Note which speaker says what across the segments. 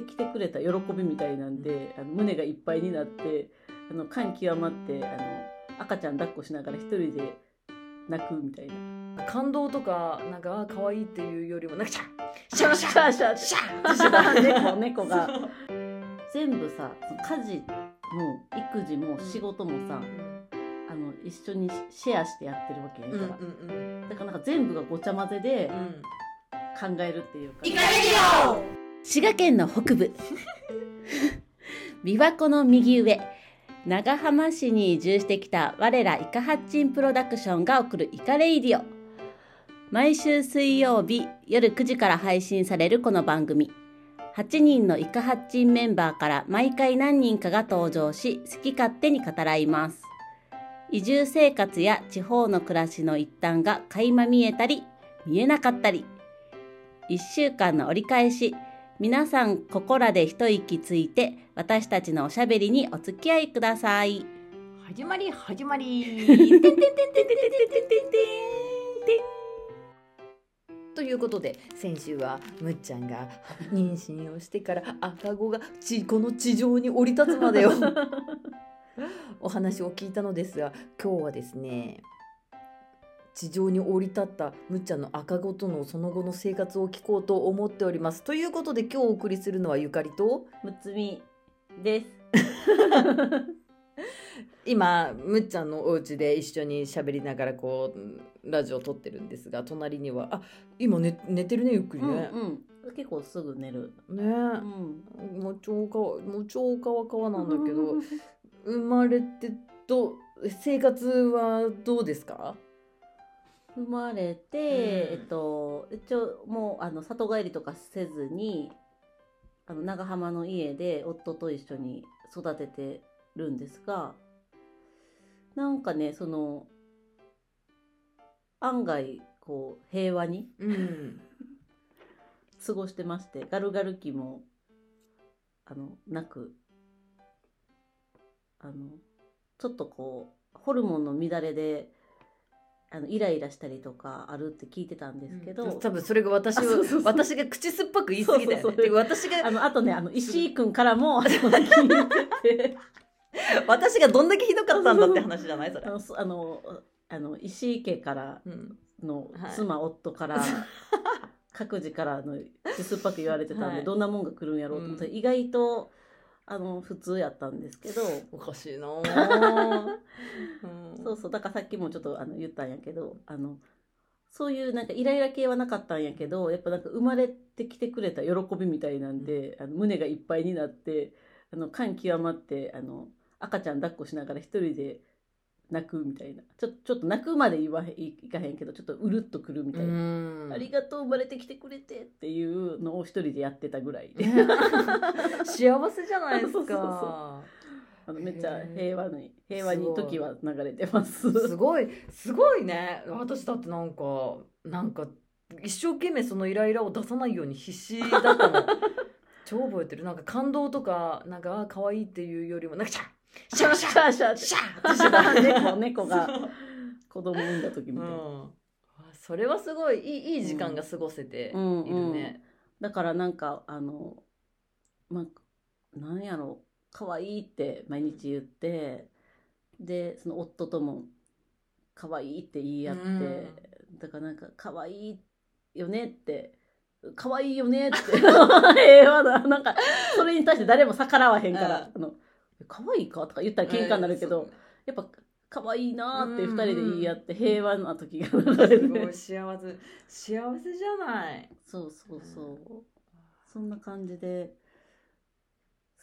Speaker 1: てきてくれた喜びみたいなんで、あの胸がいっぱいになってあの感極まってあの赤ちゃん抱っこしながら一人で泣くみたいな。
Speaker 2: 感動とかなんかあ可愛いっていうよりもなんかシャッ
Speaker 1: シャーシャーシャー
Speaker 2: シャッ
Speaker 1: 猫猫が。全部さ家事も育児も仕事もさあの一緒にシェアしてやってるわけや
Speaker 2: うんうん
Speaker 1: から、
Speaker 2: うん。
Speaker 1: だからなんか全部がごちゃ混ぜで
Speaker 2: うん。
Speaker 1: 考えるっていうか、滋賀県の北部。琵琶湖の右上。長浜市に移住してきた我らイカハッチンプロダクションが送るイカレイディオ。毎週水曜日夜9時から配信されるこの番組。8人のイカハッチンメンバーから毎回何人かが登場し好き勝手に語らいます。移住生活や地方の暮らしの一端が垣間見えたり見えなかったり。1週間の折り返し。皆さんここらで一息ついて私たちのおしゃべりにお付き合いください。
Speaker 2: 始まり始まり。ということで先週はむっちゃんが妊娠をしてから赤子がちこの地上に降り立つまでをお話を聞いたのですが今日はですね地上に降り立ったむっちゃんの赤子とのその後の生活を聞こうと思っております。ということで今日お送りするのはゆかりと？
Speaker 1: むつみです。
Speaker 2: 今むっちゃんのお家で一緒に喋りながらこうラジオ撮ってるんですが隣にはあ今寝寝てるねゆっくり
Speaker 1: うん
Speaker 2: ね。
Speaker 1: うん。結構すぐ寝る。
Speaker 2: ね
Speaker 1: うん。
Speaker 2: もう超かわもう超かわかわなんだけど 生まれてと生活はどうですか？
Speaker 1: 生まれて、
Speaker 2: うん。
Speaker 1: えっと一応もうあの里帰りとかせずにあの長浜の家で夫と一緒に育ててるんですがなんかねその案外こう平和に
Speaker 2: うん。
Speaker 1: 過ごしてましてガルガル期もあのなくあのちょっとこうホルモンの乱れであのイライラしたりとかあるって聞いてたんですけど、
Speaker 2: 多分それが私を私が口酸っぱく言い過ぎたよね。
Speaker 1: そう
Speaker 2: 私が
Speaker 1: あのあとねあの石井君からも あの聞いてて。
Speaker 2: 私がどんだけひどかったんだって話じゃない？それ。
Speaker 1: あ。のそあのあの石井家から
Speaker 2: うん。
Speaker 1: の
Speaker 2: はい。
Speaker 1: 妻、夫から 各自からの口酸っぱく言われてたんで、
Speaker 2: はい。
Speaker 1: どんなもんが来るんやろうと思って、
Speaker 2: うん。
Speaker 1: 意外とあの普通やったんですけど、
Speaker 2: おかしいな。ぁ、うん。
Speaker 1: そうそうだからさっきもちょっとあの言ったんやけどあのそういうなんかイライラ系はなかったんやけどやっぱなんか生まれてきてくれた喜びみたいなんで、あの胸がいっぱいになってあの感極まってあの赤ちゃん抱っこしながら一人で泣くみたいな。ちょちょっと泣くまで言わへんいかへんけどちょっとうるっとくるみたいな。
Speaker 2: うん。
Speaker 1: ありがとう生まれてきてくれてっていうのを一人でやってたぐらいで。
Speaker 2: 幸せじゃないです
Speaker 1: そうそうそう
Speaker 2: か。
Speaker 1: あのめっちゃ平和に平和に時は流れてます。
Speaker 2: すごい。すごいね。私だってなんかなんか一生懸命そのイライラを出さないように必死だったの超覚えてる。なんか感動とかなんかあ可愛いっていうよりもなんかシャッシャッシャッ
Speaker 1: シャーシャー
Speaker 2: シャッ
Speaker 1: 猫猫が。子供産んだ時みたいな、
Speaker 2: うん、あそれはすごいいいいい時間が過ごせて
Speaker 1: うん。
Speaker 2: いるね。
Speaker 1: だからなんかあのまあなんやろ可愛いって毎日言って、でその夫とも可愛いって言い合って、だからなんか可愛いよねって可愛いよねって。平和だな。んかそれに対して誰も逆らわへんから、あの可愛いか？とか言ったら喧嘩になるけど、やっぱ可愛いなーって二人で言い合って平和な時が流れ
Speaker 2: すごい
Speaker 1: て
Speaker 2: 幸せ。幸せじゃない。
Speaker 1: そうそうそう。そんな感じで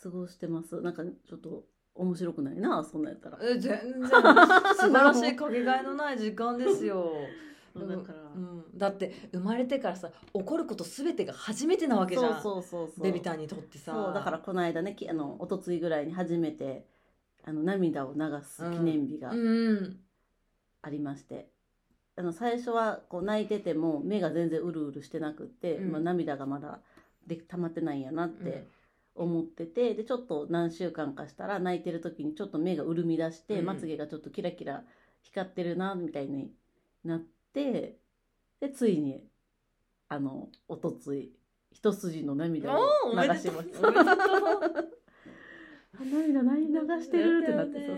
Speaker 1: 過ごしてます。なんかちょっと面白くないなそんなんやったら。
Speaker 2: え全然。素晴らしいかけがえのない時間ですよ。
Speaker 1: そうだから、
Speaker 2: うん、だって生まれてからさ起こることすべてが初めてなわけじゃん。
Speaker 1: そうそうそうそう。
Speaker 2: ベビタンにとってさ。
Speaker 1: そうだからこの間ねきあの一昨日ぐらいに初めてあの涙を流す記念日が
Speaker 2: うん
Speaker 1: ありまして、あの最初はこう泣いてても目が全然うるうるしてなくって、
Speaker 2: うん。
Speaker 1: まあ、涙がまだで溜まってないんやなって思ってて、でちょっと何週間かしたら泣いてる時にちょっと目が潤み出して、
Speaker 2: うん。
Speaker 1: まつげがちょっとキラキラ光ってるなみたいになってでついにあのおとつい一筋の涙を流しました 涙何流してるってなってそう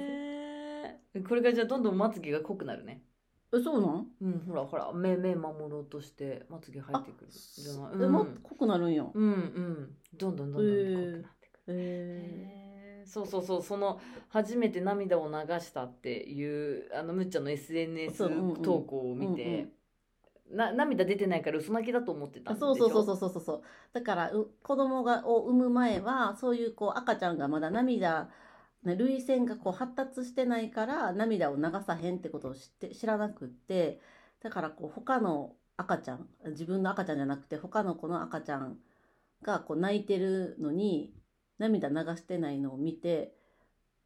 Speaker 2: そう。これからじゃあどんどんまつげが濃くなるね。
Speaker 1: そうえそうなん？
Speaker 2: うんほらほら目目守ろうとしてまつげ生えてくる。じゃない
Speaker 1: えもっと濃くなるんや。
Speaker 2: うんうん。どんどんどんどん濃くなってくる。
Speaker 1: え
Speaker 2: へーそうそうそうその初めて涙を流したっていうあのむっちゃんの SNS
Speaker 1: そううんうん。
Speaker 2: 投稿を見て、な涙出てないから嘘泣きだと思ってた
Speaker 1: そうそうそうそうそうそう。だからう子供がを産む前はそういうこう赤ちゃんがまだ涙ね涙腺がこう発達してないから涙を流さへんってことを知って知らなくってだからこう他の赤ちゃん自分の赤ちゃんじゃなくて他の子の赤ちゃんがこう泣いてるのに涙流してないのを見て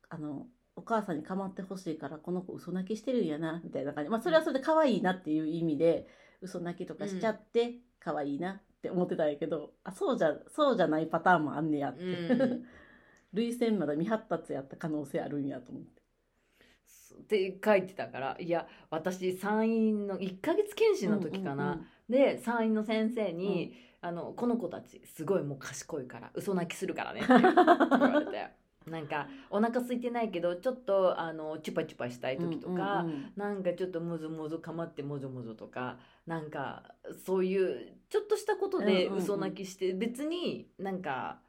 Speaker 1: あのお母さんに構ってほしいからこの子嘘泣きしてるんやなみたいな感じ。まあそれはそれで可愛いなっていう意味で嘘泣きとかしちゃって可愛いなって思ってたんやけど、あそうじゃそうじゃないパターンもあんねやって、
Speaker 2: うん。
Speaker 1: 涙腺まだ未発達やった可能性あるんやと思って。
Speaker 2: って書いてたからいや私産院の1ヶ月検診の時かな、
Speaker 1: うんうんうん
Speaker 2: で産院の先生に、あの「この子たちすごいもう賢いから嘘泣きするからね」って 言われて。なんかお腹空いてないけどちょっとあのチュパチュパしたい時とか、
Speaker 1: うんうんうん。
Speaker 2: なんかちょっともぞもぞかまってもぞもぞとかなんかそういうちょっとしたことで
Speaker 1: うんうんうん。
Speaker 2: 嘘泣きして、別になんか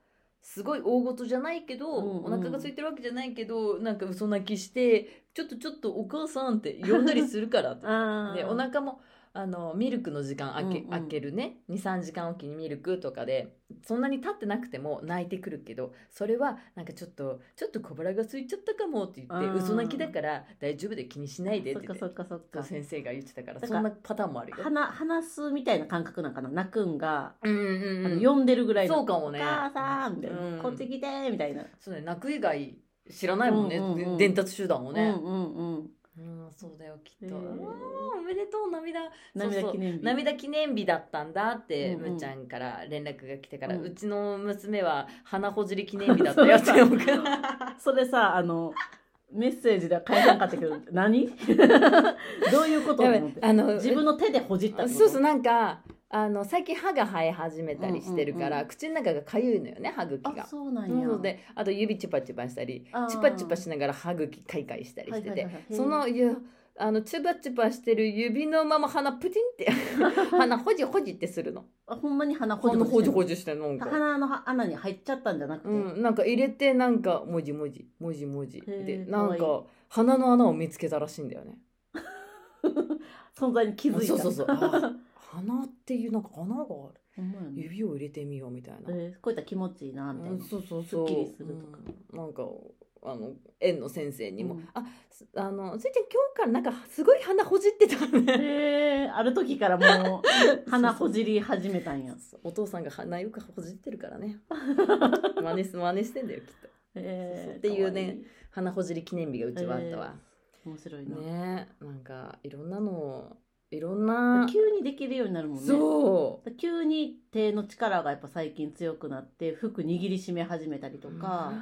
Speaker 2: すごい大事じゃないけど、
Speaker 1: うんうん。
Speaker 2: お腹が空いてるわけじゃないけどなんか嘘泣きしてちょっとちょっとお母さんって呼んだりするから でお腹もあのミルクの時間空け,、
Speaker 1: うんうん。
Speaker 2: 空けるね。23時間おきにミルクとかでそんなに経ってなくても泣いてくるけどそれはなんかちょっとちょっと小腹が空いちゃったかもって言って
Speaker 1: うん。
Speaker 2: 嘘泣きだから大丈夫で気にしないでって
Speaker 1: そっかそっかそっか。
Speaker 2: 先生が言ってたからそんなパターンもあるよ。
Speaker 1: 話話すみたいな感覚なんかな？泣くんが、
Speaker 2: うんうん
Speaker 1: あ
Speaker 2: うん、
Speaker 1: の呼んでるぐらいの
Speaker 2: そうかもね。
Speaker 1: お母さんみたいな、
Speaker 2: うん。
Speaker 1: こっち来てみたいな、
Speaker 2: そうね泣く以外知らないもんね、
Speaker 1: うんうんうん
Speaker 2: 伝達手段をね。
Speaker 1: うんうんうん
Speaker 2: うん、そうだよきっと。
Speaker 1: へー
Speaker 2: おめでとう涙。
Speaker 1: 涙記念日。
Speaker 2: 涙記念日だったんだって、
Speaker 1: うんうん。
Speaker 2: むっちゃんから連絡が来てから、
Speaker 1: う
Speaker 2: うんちの娘は鼻ほじり記念日だったよって
Speaker 1: それさあのメッセージでは返さなかったけど何？どういうこと？
Speaker 2: あの
Speaker 1: 自分の手でほじった
Speaker 2: そうそうなんかあの最近歯が生え始めたりしてるから、口の中がかゆいのよね歯茎
Speaker 1: あ
Speaker 2: が。
Speaker 1: そうなんや
Speaker 2: であと指チュパチュパしたりチュパチュパしながら歯茎かいかいしたりしてて、そのゆあのチュパチュパしてる指のまま鼻プチンって 鼻ほじほじってするの。
Speaker 1: あほんまに鼻ほじ
Speaker 2: 鼻ほじほ
Speaker 1: じ
Speaker 2: じしてなんか。
Speaker 1: 鼻の穴に入っちゃったんじゃなくて、
Speaker 2: うん、なんか入れてなんか文字文字文字文字
Speaker 1: へー
Speaker 2: でなん
Speaker 1: か
Speaker 2: 鼻の穴を見つけたらしいんだよね。
Speaker 1: 存在に気づいた
Speaker 2: そうそうそう。あ鼻っていうなんか穴がある。指を入れてみようみたいな。
Speaker 1: えーこういったら気持ちいいなみたいな、
Speaker 2: うんそうそうそう。
Speaker 1: すっきりするとか
Speaker 2: うんなんかあの園の先生にも、
Speaker 1: うん
Speaker 2: あすあのついちゃん今日からなんかすごい鼻ほじってたね。
Speaker 1: へえある時からもう 鼻ほじり始めたんや
Speaker 2: お父さんが鼻よくほじってるからね。真似す真似してんだよきっと。
Speaker 1: えー
Speaker 2: そうそうっていうね鼻ほじり記念日がうちはあったわ。
Speaker 1: 面白いな、
Speaker 2: ねなんかいろんなのいろんな
Speaker 1: 急にできるようになるもんね。
Speaker 2: そう。
Speaker 1: 急に手の力がやっぱ最近強くなって服握りしめ始めたりとか、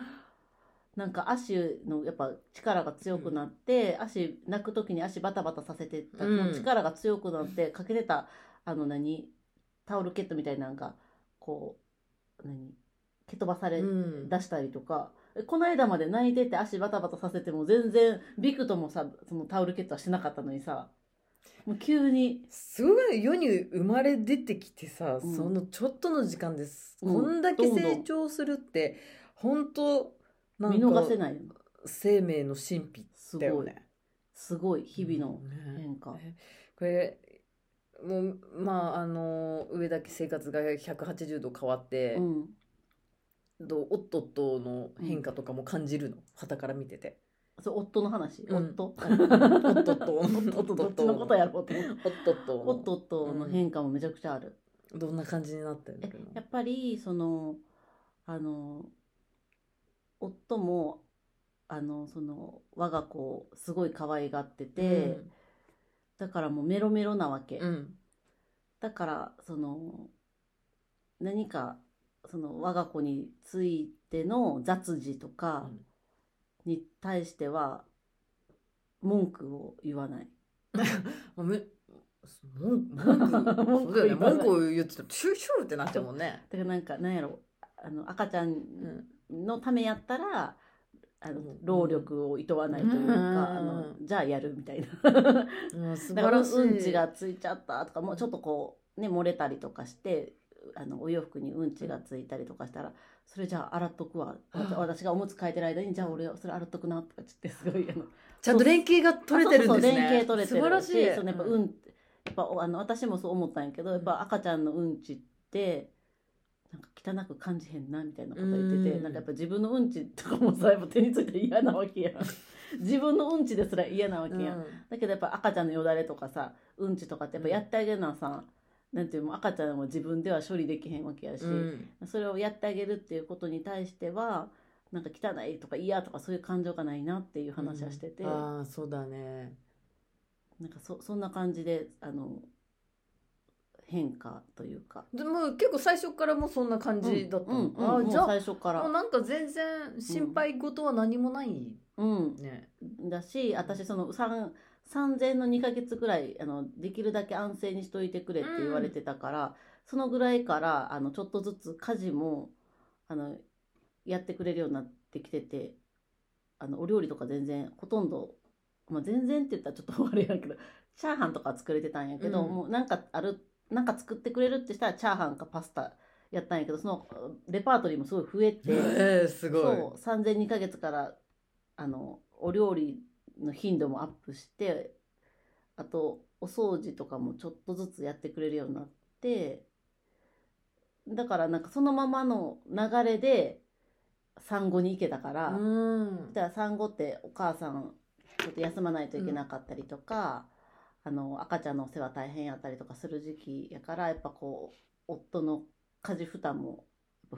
Speaker 1: なんか足のやっぱ力が強くなって、足泣く時に足バタバタさせてた、
Speaker 2: うん。
Speaker 1: 力が強くなってかけてたあの何タオルケットみたいなのがこう何蹴飛ばされ
Speaker 2: うん。
Speaker 1: 出したりとか、えこの間まで泣いてて足バタバタさせても全然ビクともさそのタオルケットはしてなかったのにさもう急に。
Speaker 2: すごい世に生まれ出てきてさ、
Speaker 1: うん。
Speaker 2: そのちょっとの時間です、
Speaker 1: うん。
Speaker 2: こんだけ成長するって本当なん
Speaker 1: 見逃せ
Speaker 2: か
Speaker 1: ないよ。
Speaker 2: 生命の神秘
Speaker 1: すごい。すごい日々の
Speaker 2: うんね。
Speaker 1: 変化、
Speaker 2: ねこれもうまああの上だけ生活が180度変わって、
Speaker 1: うん。
Speaker 2: どうおっとっとの変化とかも感じるの？傍から見てて。
Speaker 1: そう夫の話、
Speaker 2: うん。
Speaker 1: 夫。
Speaker 2: おっとっと
Speaker 1: おっとどっちのことやって
Speaker 2: おっとっと
Speaker 1: の変化もめちゃくちゃある、
Speaker 2: どんな感じになってる
Speaker 1: やっぱりそのあの夫もあのその我が子をすごい可愛がってて、だからもうメロメロなわけ、
Speaker 2: うん。うん
Speaker 1: だからその何かその我が子についての雑事とかに対しては文句を言わない。
Speaker 2: む文句 文句
Speaker 1: 文句
Speaker 2: を言ってた。らシューシューってなっちゃうもんね。
Speaker 1: だからなんかなんやろ。あの赤ちゃん
Speaker 2: うん。
Speaker 1: のためやったらあの
Speaker 2: うん。
Speaker 1: 労力をいとわないというか、
Speaker 2: うん。
Speaker 1: あのじゃあやるみたいな。
Speaker 2: うん、素晴らしい。
Speaker 1: うんちがついちゃったとかもうちょっとこうね漏れたりとかしてあのお洋服にうんちがついたりとかしたらそれじゃあ洗っとくわ。私がおむつ替えてる間にじゃあ俺それ洗っとくなとか言ってすごいあ。の
Speaker 2: ちゃんと連携が取れてるんですね。
Speaker 1: 連携取れてる。
Speaker 2: 素晴らしい。
Speaker 1: そのやっぱうん。やっぱあの私もそう思ったんやけどやっぱ赤ちゃんのうんちってなんか汚く感じへんなみたいなこと言ってて、
Speaker 2: うん。
Speaker 1: なんかやっぱ自分のうんちとかもさやっぱ手について嫌なわけやん。自分のうんちですら嫌なわけやん、
Speaker 2: うん。
Speaker 1: だけどやっぱ赤ちゃんのよだれとかさうんちとかってやっぱやってあげるのはさ、なんていうの赤ちゃんは自分では処理できへんわけやし、
Speaker 2: うん
Speaker 1: それをやってあげるっていうことに対してはなんか汚いとか嫌とかそういう感情がないなっていう話はしてて、
Speaker 2: ああそうだね。
Speaker 1: なんかそそんな感じであの変化というか。
Speaker 2: でも結構最初からもうそんな感じだったの？
Speaker 1: うんうんうんもう
Speaker 2: あーじゃあ
Speaker 1: 最初から
Speaker 2: もうなんか全然心配事は何もない
Speaker 1: うん、
Speaker 2: ね。
Speaker 1: だし私その3 3000の2ヶ月ぐらいあのできるだけ安静にしといてくれって言われてたから、そのぐらいからあのちょっとずつ家事もあのやってくれるようになってきててあのお料理とか全然ほとんど、まあ、全然って言ったらちょっと悪いやけどチャーハンとか作れてたんやけど、
Speaker 2: うん
Speaker 1: もうなんかあるなんか作ってくれるってしたらチャーハンかパスタやったんやけどそのレパートリーもすごい増えて。
Speaker 2: えー、すごい。
Speaker 1: そう3002ヶ月からあのお料理の頻度もアップしてあとお掃除とかもちょっとずつやってくれるようになってだからなんかそのままの流れで産後に行けたから、
Speaker 2: うん。
Speaker 1: だから産後ってお母さんちょっと休まないといけなかったりとか、あの赤ちゃんのお世話大変やったりとかする時期やからやっぱこう夫の家事負担も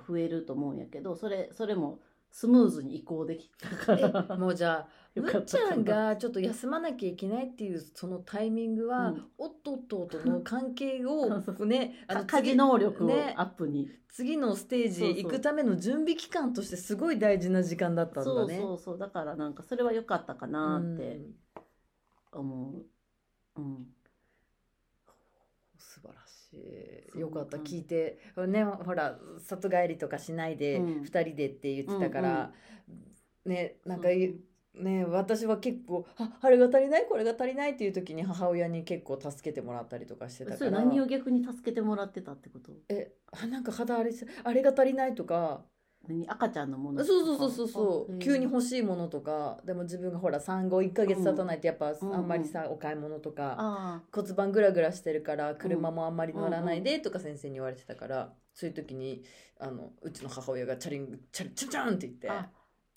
Speaker 1: 増えると思うんやけどそれそれもスムーズに移行できたか
Speaker 2: え
Speaker 1: ら
Speaker 2: もうじゃあ
Speaker 1: よ
Speaker 2: むっちゃんがちょっと休まなきゃいけないっていうそのタイミングは、
Speaker 1: うん。
Speaker 2: 夫ととの関係をね あの
Speaker 1: 家事
Speaker 2: 次
Speaker 1: 能力を
Speaker 2: ね
Speaker 1: アップに、
Speaker 2: 次のステージ
Speaker 1: そうそう。
Speaker 2: 行くための準備期間としてすごい大事な時間だったん
Speaker 1: そう
Speaker 2: だね。
Speaker 1: そうそう。だからなんかそれは良かったかなって
Speaker 2: うん。
Speaker 1: 思う、うん、
Speaker 2: 素晴らし
Speaker 1: そ
Speaker 2: いよかった。
Speaker 1: うん
Speaker 2: 聞いてねほら里帰りとかしないで
Speaker 1: うん。
Speaker 2: 2人でって言ってたから、ねなんかいね私は結構ああれが足りない？これが足りないっていう時に母親に結構助けてもらったりとかしてた
Speaker 1: それ
Speaker 2: から
Speaker 1: 何を逆に助けてもらってたってこと？
Speaker 2: えあなんか肌あれしあれが足りないとか
Speaker 1: 何赤ちゃんのもの
Speaker 2: そうそうそうそうそう。急に欲しいものとかでも自分がほら産後1ヶ月経たないとやっぱ
Speaker 1: うん
Speaker 2: あんまりさお買い物とか
Speaker 1: あ
Speaker 2: 骨盤グラグラしてるから車もあんまり乗らないでとか先生に言われてたからそういう時にあのうちの母親がチャリンチャリチャチャンって言って
Speaker 1: あ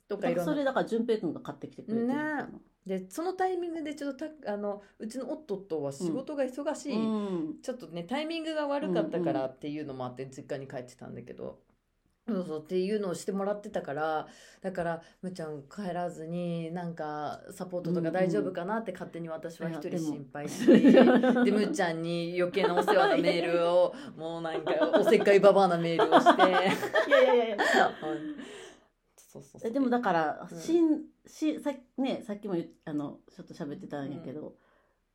Speaker 2: とかいろんな
Speaker 1: それだから淳平君が買ってきてくれてるの。かな
Speaker 2: でそのタイミングでちょっとたあのうちの夫とは仕事が忙しい、
Speaker 1: うん。
Speaker 2: ちょっとねタイミングが悪かったからっていうのもあって実家に帰ってたんだけど。そうそうっていうのをしてもらってたからだからむっちゃん帰らずになんかサポートとか大丈夫かなって勝手に私は一人
Speaker 1: いやでも。
Speaker 2: 心配しでむっちゃんに余計なお世話のメールをもうなんか おせっかいババアなメールをして。
Speaker 1: いやいやいやいや。
Speaker 2: そう。そうそ
Speaker 1: でもだから、
Speaker 2: うん。
Speaker 1: しんしさねさっきもあのちょっと喋ってたんやけど、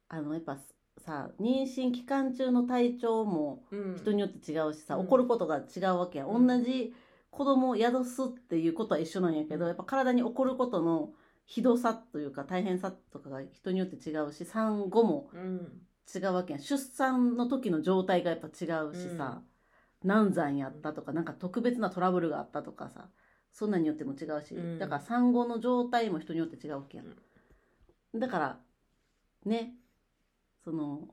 Speaker 1: あのやっぱさ妊娠期間中の体調も
Speaker 2: うん。
Speaker 1: 人によって違うしさ、
Speaker 2: うん。
Speaker 1: 起こることが違うわけや、
Speaker 2: うん。
Speaker 1: 同じ子供を宿すっていうことは一緒なんやけどやっぱ体に起こることのひどさというか大変さとかが人によって違うし産後も
Speaker 2: うん。
Speaker 1: 違うわけやん。出産の時の状態がやっぱ違うしさ、難産やったとかなんか特別なトラブルがあったとかさそんなによっても違うし、
Speaker 2: うん。
Speaker 1: だから産後の状態も人によって違うわけやん、だからねその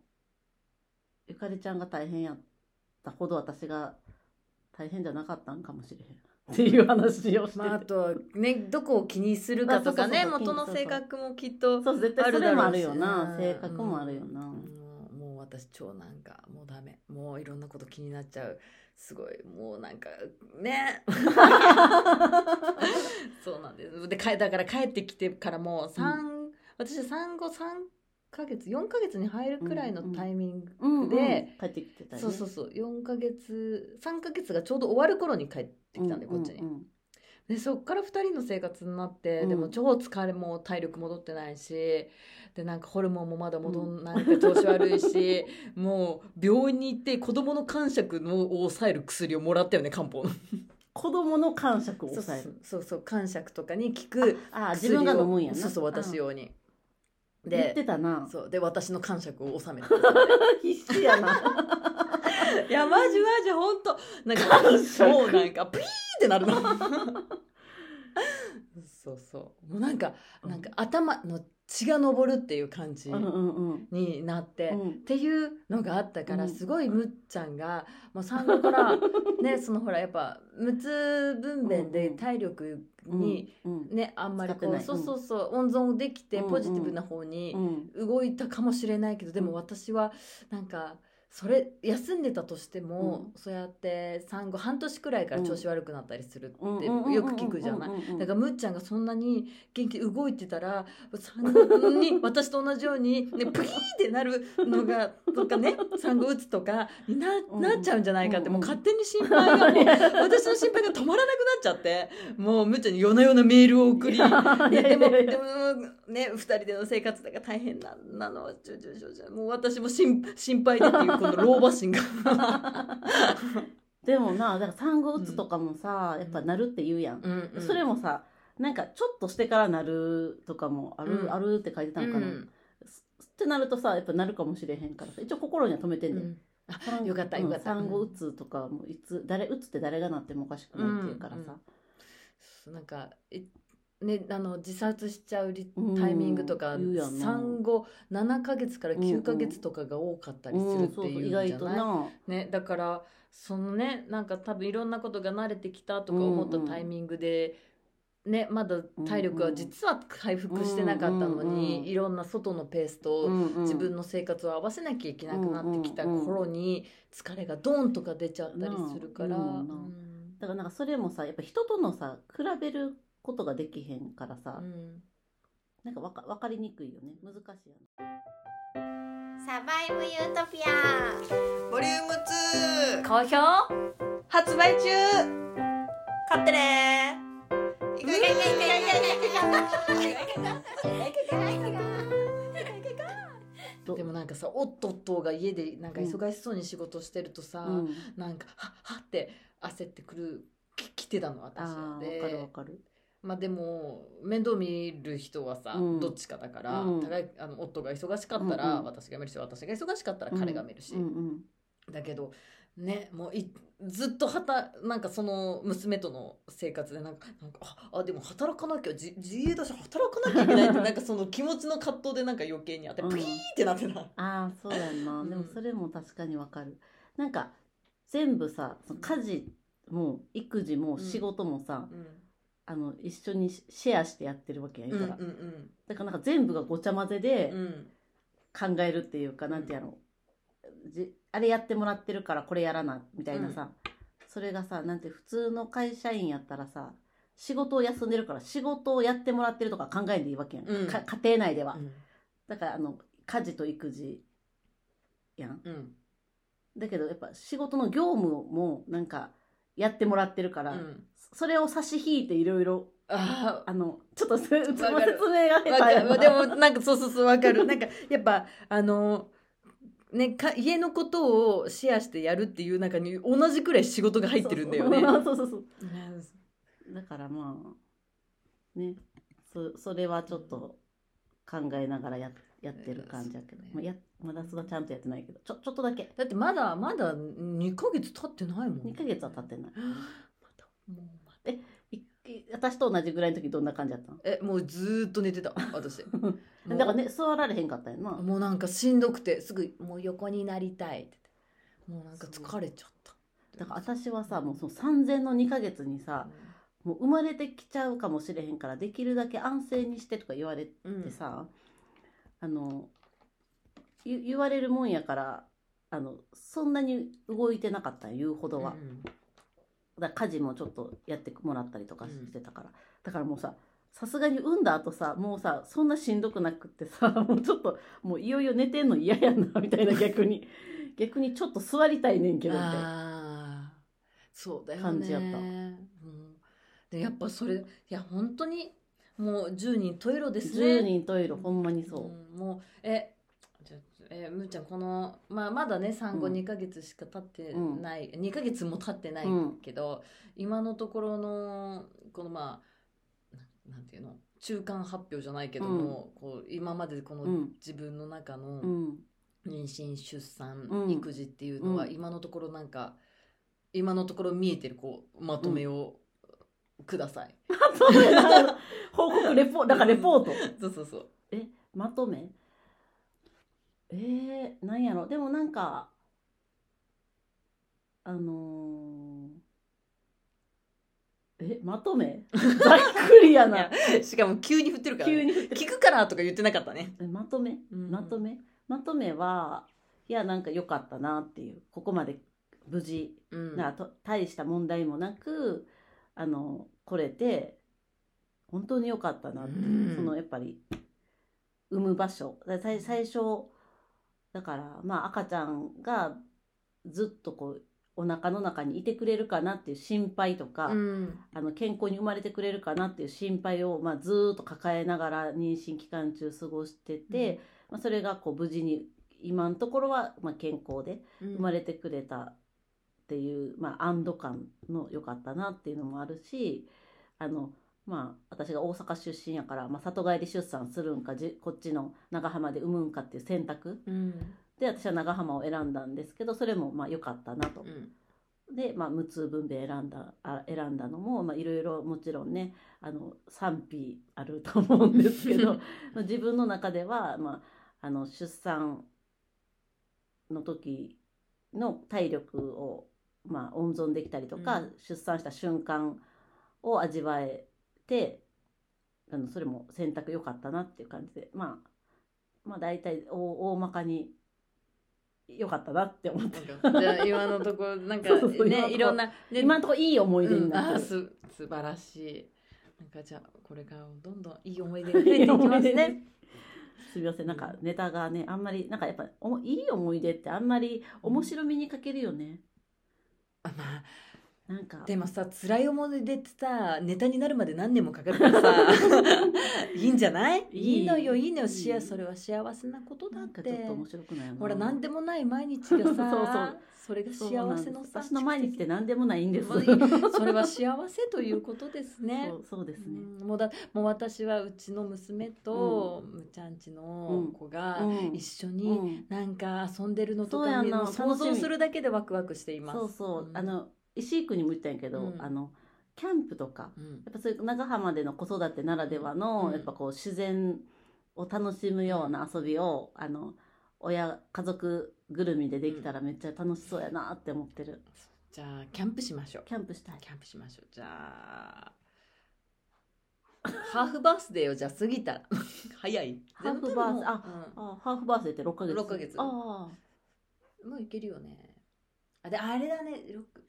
Speaker 1: ゆかりちゃんが大変やったほど私が大変じゃなかったんかもしれへん。っていう話をしてて、
Speaker 2: まあ、あとはねどこを気にするかとかね元の性格もきっと
Speaker 1: そう絶対それもあるよな性格もあるよな、
Speaker 2: うん。もう私長男がもうダメ。もういろんなこと気になっちゃう。すごい。もうなんかね。そうなんです。でかだから帰ってきてからもう3、私産後3ヶ月4ヶ月に入るくらいのタイミング
Speaker 1: うんうん。
Speaker 2: で
Speaker 1: 帰ってきてたよね。
Speaker 2: そうそうそう。4ヶ月3ヶ月がちょうど終わる頃に帰ってきたんで、こっちに
Speaker 1: うんうん。
Speaker 2: でそっから2人の生活になって、
Speaker 1: うん。
Speaker 2: でも超疲れも体力戻ってないしでなんかホルモンもまだ戻んないか調子悪いし、もう病院に行って子供の感触のを抑える薬をもらったよね漢方の。
Speaker 1: 子供の感触を
Speaker 2: そう
Speaker 1: 抑える。
Speaker 2: そうそう感触とかに効く
Speaker 1: ああ自分が飲むんやな。
Speaker 2: そうそう私
Speaker 1: ん
Speaker 2: 用に
Speaker 1: 言って
Speaker 2: で
Speaker 1: たな。
Speaker 2: そう。で私の感触を収めて
Speaker 1: 必死やな。
Speaker 2: いやマジマジ本当なんかそうなんかピーってなるの。そうそう。もうなんかなんか頭の血が上るっていう感じになって、
Speaker 1: うん
Speaker 2: っていうのがあったから、
Speaker 1: うん。
Speaker 2: すごいむっちゃんがもう産後から ねそのほらやっぱ無痛分娩で体力に
Speaker 1: うん
Speaker 2: ね、あんまりこうそうそうそう温存できてポジティブな方に
Speaker 1: うん。
Speaker 2: 動いたかもしれないけど、でも
Speaker 1: うん
Speaker 2: 私はなんかそれ休んでたとしても、
Speaker 1: う
Speaker 2: そうやって産後半年くらいから調子悪くなったりするってよく聞くじゃない？だからむっちゃんがそんなに元気動いてたら産後に 私と同じように、ね、プキーってなるのがとかね産後うつとかにな
Speaker 1: うん。
Speaker 2: なっちゃうんじゃないかって
Speaker 1: うん。
Speaker 2: もう勝手に心配が もう私の心配が止まらなくなっちゃってもうむっちゃんに夜な夜なメールを送り。でもでもね2人での生活だから大変ななのはちょちょちょちょもう私も心心配でっていうこの老婆心が。
Speaker 1: でもなだから産後うつとかもさ、やっぱなるって言うやん、
Speaker 2: うんうん。
Speaker 1: それもさなんかちょっとしてからなるとかもある、
Speaker 2: うん。
Speaker 1: あるって書いてたのかな、
Speaker 2: うん。
Speaker 1: ってなるとさやっぱなるかもしれへんから。さ一応心には止めてんねん、
Speaker 2: うん。
Speaker 1: 産
Speaker 2: よかったよかった。
Speaker 1: うん産後うつとかもいつ誰うつって誰がなってもおかしくないっていうからさ、
Speaker 2: なんかいね、あの自殺しちゃうタイミングとか、
Speaker 1: 言うやんな。
Speaker 2: 産後7ヶ月から9ヶ月とかが多かったりするっていうんじゃない、
Speaker 1: 外とな。
Speaker 2: ね、だからそのねなんか多分いろんなことが慣れてきたとか思ったタイミングで、ね、まだ体力は実は回復してなかったのに、
Speaker 1: うんうんうん
Speaker 2: いろんな外のペースと
Speaker 1: うんうん。
Speaker 2: 自分の生活を合わせなきゃいけなくなってきた頃に疲れがドーンとか出ちゃったりするから。
Speaker 1: うんうん
Speaker 2: うん。
Speaker 1: だからなんかそれもさやっぱ人とのさ比べることができへんからさ、
Speaker 2: うん。
Speaker 1: なんかわか分かりにくいよね。難しいよね。
Speaker 3: サバイブユートピア。
Speaker 4: ボリューム2
Speaker 2: 好評？
Speaker 4: 発売中。
Speaker 3: 買ってね。
Speaker 4: いくいくいくいくいく
Speaker 1: ど
Speaker 2: でもなんかさおっとっとが家でなんか忙しそうに仕事してるとさ、
Speaker 1: うん、
Speaker 2: なんかはっはって焦ってくるき来てたの私で
Speaker 1: 分かる分かる
Speaker 2: まあでも面倒見る人はさ、
Speaker 1: うん。
Speaker 2: どっちかだから、
Speaker 1: うん。
Speaker 2: 互いあの夫が忙しかったら、
Speaker 1: うんうん。
Speaker 2: 私が見るし私が忙しかったら彼が見るし、
Speaker 1: うんうん
Speaker 2: だけどねもういずっとはたなんかその娘との生活でなんかなんかああでも働かなきゃじ自営だし働かなきゃいけないって なんかその気持ちの葛藤でなんか余計にあって
Speaker 1: う
Speaker 2: ーってなってた。
Speaker 1: ああそうやんな、
Speaker 2: うん。
Speaker 1: でもそれも確かに分かる。なんか全部さその家事も育児も仕事もさ、
Speaker 2: うん
Speaker 1: あの一緒にシシェアしてやってるわけやん
Speaker 2: うん
Speaker 1: から、
Speaker 2: うん。
Speaker 1: だからなんか全部がごちゃ混ぜで
Speaker 2: うん
Speaker 1: 考えるっていうか、なんてやろうじあれやってもらってるからこれやらなみたいなさ、それがさなんて普通の会社員やったらさ仕事を休んでるから仕事をやってもらってるとか考えんでいいわけやん、
Speaker 2: うん。
Speaker 1: か家庭内では、
Speaker 2: うん。
Speaker 1: だからあの家事と育児やん。
Speaker 2: うん。
Speaker 1: だけどやっぱ仕事の業務もなんかやってもらってるから、
Speaker 2: うん。
Speaker 1: それを差し引いていろいろ
Speaker 2: あ
Speaker 1: あのちょっとそれうちの
Speaker 2: わかる
Speaker 1: 説明が
Speaker 2: あわか
Speaker 1: 下手やな
Speaker 2: る。でもなんかそうそうそうわかる。なんかやっぱあのねか家のことをシェアしてやるっていう中に同じくらい仕事が入ってるんだよね。
Speaker 1: そう。そうそうそう。
Speaker 2: う。ん
Speaker 1: だからまあねそそれはちょっと考えながらややってる感じやけど、
Speaker 2: そうね
Speaker 1: まあ、やまだそんなちゃんとやってないけど。ちょちょっとだけ。
Speaker 2: だってまだまだ2ヶ月経ってないもん。
Speaker 1: 2ヶ月は経ってない。
Speaker 2: またもうまた
Speaker 1: 私と同じぐらいの時どんな感じやったの？
Speaker 2: えもうずーっと寝てた私。も う
Speaker 1: だからね座られへんかったよな。
Speaker 2: もうなんかしんどくてすぐもう横になりたいってもうなんか疲れちゃった。
Speaker 1: だから私はさもうその産前の2ヶ月にさもう生まれてきちゃうかもしれへんからできるだけ安静にしてとか言われ
Speaker 2: うん。
Speaker 1: てさ、あの言言われるもんやからあのそんなに動いてなかったん言うほどは、
Speaker 2: うん
Speaker 1: だ家事もちょっとやってもらったりとかしてたから、だからもうささすがに産んだ後さもうさそんなしんどくなくってさ もうちょっともういよいよ寝てんの嫌やなみたいな逆に。逆にちょっと座りたいねんけどみたいな。
Speaker 2: ああそうだよね。
Speaker 1: 感じやった。
Speaker 2: うん。でやっぱそれいや本当にもう10人十色ですね。
Speaker 1: 10人トイレほんまにそ
Speaker 2: う。んもうえじゃあえむーちゃんこの、まあ、まだね産後
Speaker 1: うん。
Speaker 2: 2ヶ月しか経ってない、2ヶ月も経ってない
Speaker 1: うん。
Speaker 2: けど、今のところのこのまあななんていうの中間発表じゃないけども、こう今までこの
Speaker 1: うん。
Speaker 2: 自分の中の
Speaker 1: ううん。
Speaker 2: 妊娠出産、
Speaker 1: うん。
Speaker 2: 育児っていうのは
Speaker 1: うん。
Speaker 2: 今のところなんか今のところ見えてるこうまとめをください。
Speaker 1: 報告レポだからレポート。
Speaker 2: そうそうそう。
Speaker 1: まとめ？えー、なんやろ？でもなんかあのー、えまとめ？ざっくりやな。
Speaker 2: しかも急に振ってるから、
Speaker 1: 急に振って
Speaker 2: 聞くからとか言ってなかったね。
Speaker 1: えまとめ？まとめ？まとめはいやなんか良かったなっていう。ここまで無事
Speaker 2: うん。
Speaker 1: な大した問題もなくあの来れて本当に良かったなっていう、
Speaker 2: うん。
Speaker 1: そのやっぱり産む場所。だ最最初だからまあ赤ちゃんがずっとこうお腹の中にいてくれるかなっていう心配とか、
Speaker 2: うん。
Speaker 1: あの健康に生まれてくれるかなっていう心配を、まあ、ずーっと抱えながら妊娠期間中過ごしてて、まあ、それがこう無事に今のところはまあ健康で生まれてくれたっていう、まあ、安堵感の良かったなっていうのもあるしあの、まあ、私が大阪出身やから、まあ、里帰り出産するんかじこっちの長浜で産むんかっていう選択。
Speaker 2: うん。
Speaker 1: で私は長浜を選んだんですけどそれもまあ良かったなと。
Speaker 2: うん。
Speaker 1: で、まあ、無痛分娩選んだあ選んだのもまあいろいろもちろんねあの賛否あると思うんですけどまあ 自分の中では、まあ、あの出産の時の体力を、まあ、温存できたりとか、
Speaker 2: うん。
Speaker 1: 出産した瞬間を味わえてあのそれも選択良かったなっていう感じで、まあ、まあ大体大大まかに良かったなって思ってる。
Speaker 2: じゃあ今のところ なんか
Speaker 1: そうそうそう今のとこ
Speaker 2: ねいろんな、ね、
Speaker 1: 今のところいい思い出
Speaker 2: うん、
Speaker 1: になってる、
Speaker 2: す素晴らしい。なんかじゃあこれからもどんどんいい思い出が 増えていきますね。
Speaker 1: すみません。なんかネタがねあんまりなんかやっぱおいい思い出ってあんまり面白みに欠けるよね
Speaker 2: あまあ
Speaker 1: なんか。
Speaker 2: でもさ辛い思い出ってさネタになるまで何年もかかるからさ。いいんじゃない？
Speaker 1: いい。
Speaker 2: のよいいのよ。しやそれは幸せなことだ
Speaker 1: なんかちょ
Speaker 2: って
Speaker 1: っと面白くないな
Speaker 2: ほら何でもない毎日がさ それが幸せのさ
Speaker 1: 私の毎日って何でもないんです。
Speaker 2: それは幸せということですね。
Speaker 1: そうですね、
Speaker 2: うんもうだもう私はうちの娘と、むちゃんちの子が
Speaker 1: うん。
Speaker 2: 一緒
Speaker 1: う
Speaker 2: に
Speaker 1: ん。
Speaker 2: なんか遊んでるのとかう想
Speaker 1: 楽しみ。
Speaker 2: 像するだけでワクワクしています。
Speaker 1: そうそう、
Speaker 2: ん。
Speaker 1: あ、の石井区にも言ったんやけど、
Speaker 2: うん。
Speaker 1: あのキャンプとか
Speaker 2: うん。
Speaker 1: やっぱそういう長浜での子育てならではの、
Speaker 2: うん。
Speaker 1: やっぱこう自然を楽しむような遊びをあの親家族ぐるみでできたらめっちゃ楽しそうやなって思ってる。
Speaker 2: じゃあキャンプしましょう。
Speaker 1: キャンプしたい。
Speaker 2: キャンプしましょう。じゃあハーフバースデーをじゃあ過ぎたら 早い。
Speaker 1: ハーフバース
Speaker 2: でも
Speaker 1: ああハーフバースデーって6ヶ月
Speaker 2: ？6ヶ月。
Speaker 1: あ
Speaker 2: うんもういけるよね。あであれだね。ろく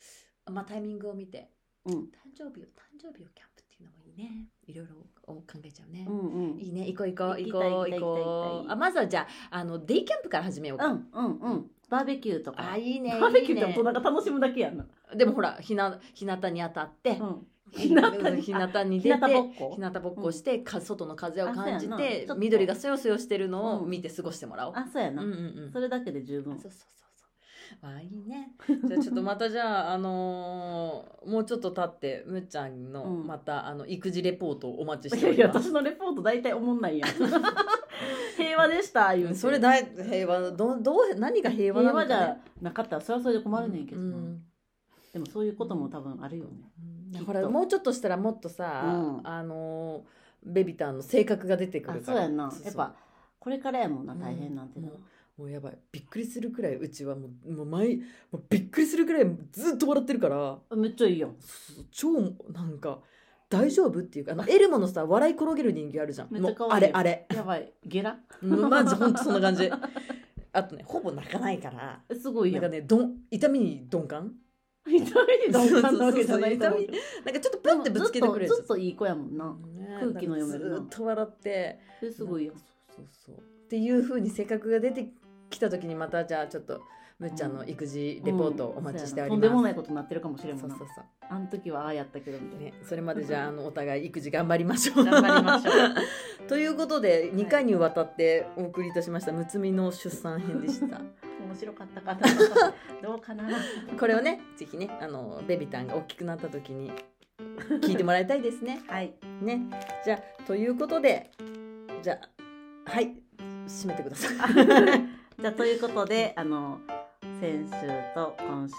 Speaker 2: まあタイミングを見て。
Speaker 1: あうん
Speaker 2: 誕生日を誕生日をキャンプっていうのもいいね。いろいろ考えちゃうね。
Speaker 1: うんうん
Speaker 2: いいね、行こう行こう
Speaker 1: 行
Speaker 2: こう
Speaker 1: 行
Speaker 2: こう。あまずはじゃああのデイキャンプから始めようか。
Speaker 1: うんうんうんバーベキューとか
Speaker 2: あいいね。
Speaker 1: バーベキューって大人が楽しむだけやんな、
Speaker 2: でもほらひな日向に当たって、
Speaker 1: うん、
Speaker 2: 日
Speaker 1: 日向に
Speaker 2: 日向出て日向ぼっこ？して、か外の風を感じて緑がそよそよしてるのを
Speaker 1: うん
Speaker 2: 見て過ごしてもらおう。
Speaker 1: あそうやな、
Speaker 2: うんうんうん。
Speaker 1: それだけで十分
Speaker 2: そうそうそうそう。あいいね。じゃあちょっとまたじゃああのーもうちょっと経ってむっちゃんの
Speaker 1: うん。
Speaker 2: また、あの育児レポートをお待ちしております。
Speaker 1: 私のレポート大体おもんないやん平和でした言うて。
Speaker 2: それだい平和どどう何が平和なのか、
Speaker 1: 和じゃなかったらそれはそれで困るね。んけどな、
Speaker 2: うん。
Speaker 1: でもそういうことも多分あるよね、きっと。
Speaker 2: ほらもうちょっとしたらもっとさ、
Speaker 1: うん。
Speaker 2: あのーベビタンの性格が出てく
Speaker 1: あ
Speaker 2: るから。
Speaker 1: そうやんな。やっぱこれからやもんな大変なんてな、
Speaker 2: もうもうやばい。びっくりするくらいうちはもうもう毎もうびっくりするくらいずっと笑ってるから。
Speaker 1: めっちゃいいよ
Speaker 2: そう超なんか大丈夫っていうかあのエルモのさ笑い転げる人形あるじゃん。
Speaker 1: めっちゃ可
Speaker 2: もうあ
Speaker 1: 愛い
Speaker 2: れあれ。
Speaker 1: やばい。ゲラ？
Speaker 2: マジほんとそんな感じ。あとねほぼ泣かないから。
Speaker 1: えすごいよ
Speaker 2: なんかねどん痛みに鈍感？
Speaker 1: 痛みに鈍感なわけじゃないと思う
Speaker 2: そうそうそうなんかちょっとプンってぶつけてくれる
Speaker 1: ずっとずっといい子やもんな、
Speaker 2: ね
Speaker 1: 空気の読めるな
Speaker 2: ずっと笑って。
Speaker 1: えすごいよ
Speaker 2: そうそうそう。っていう風に性格が出てきた時にまたじゃあちょっとむっちゃん。の育児レポートお待ちしております、
Speaker 1: うんそうやな。とんでもないことになってるかもしれん
Speaker 2: そうそうそう。
Speaker 1: あの時はああやったけどみたいな、
Speaker 2: ね、それまでじゃああのお互い育児頑張りましょう。
Speaker 1: 頑張りましょう
Speaker 2: ということで2回にわたってお送りいたしましたむつみの出産編でした。
Speaker 1: 面白かったかなどうかな。
Speaker 2: これをねぜひねあのベビタンが大きくなった時に聞いてもらいたいですね。
Speaker 1: はい。
Speaker 2: ね。じゃあということでじゃあはい。締めてください。
Speaker 1: じゃあということであの先週と今週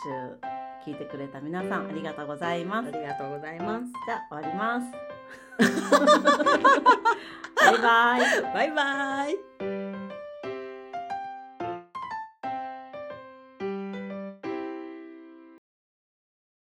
Speaker 1: 聞いてくれた皆さんありがとうございます
Speaker 2: ありがとうございます。
Speaker 1: じゃあ終わりますバイバイ
Speaker 2: バイバイ。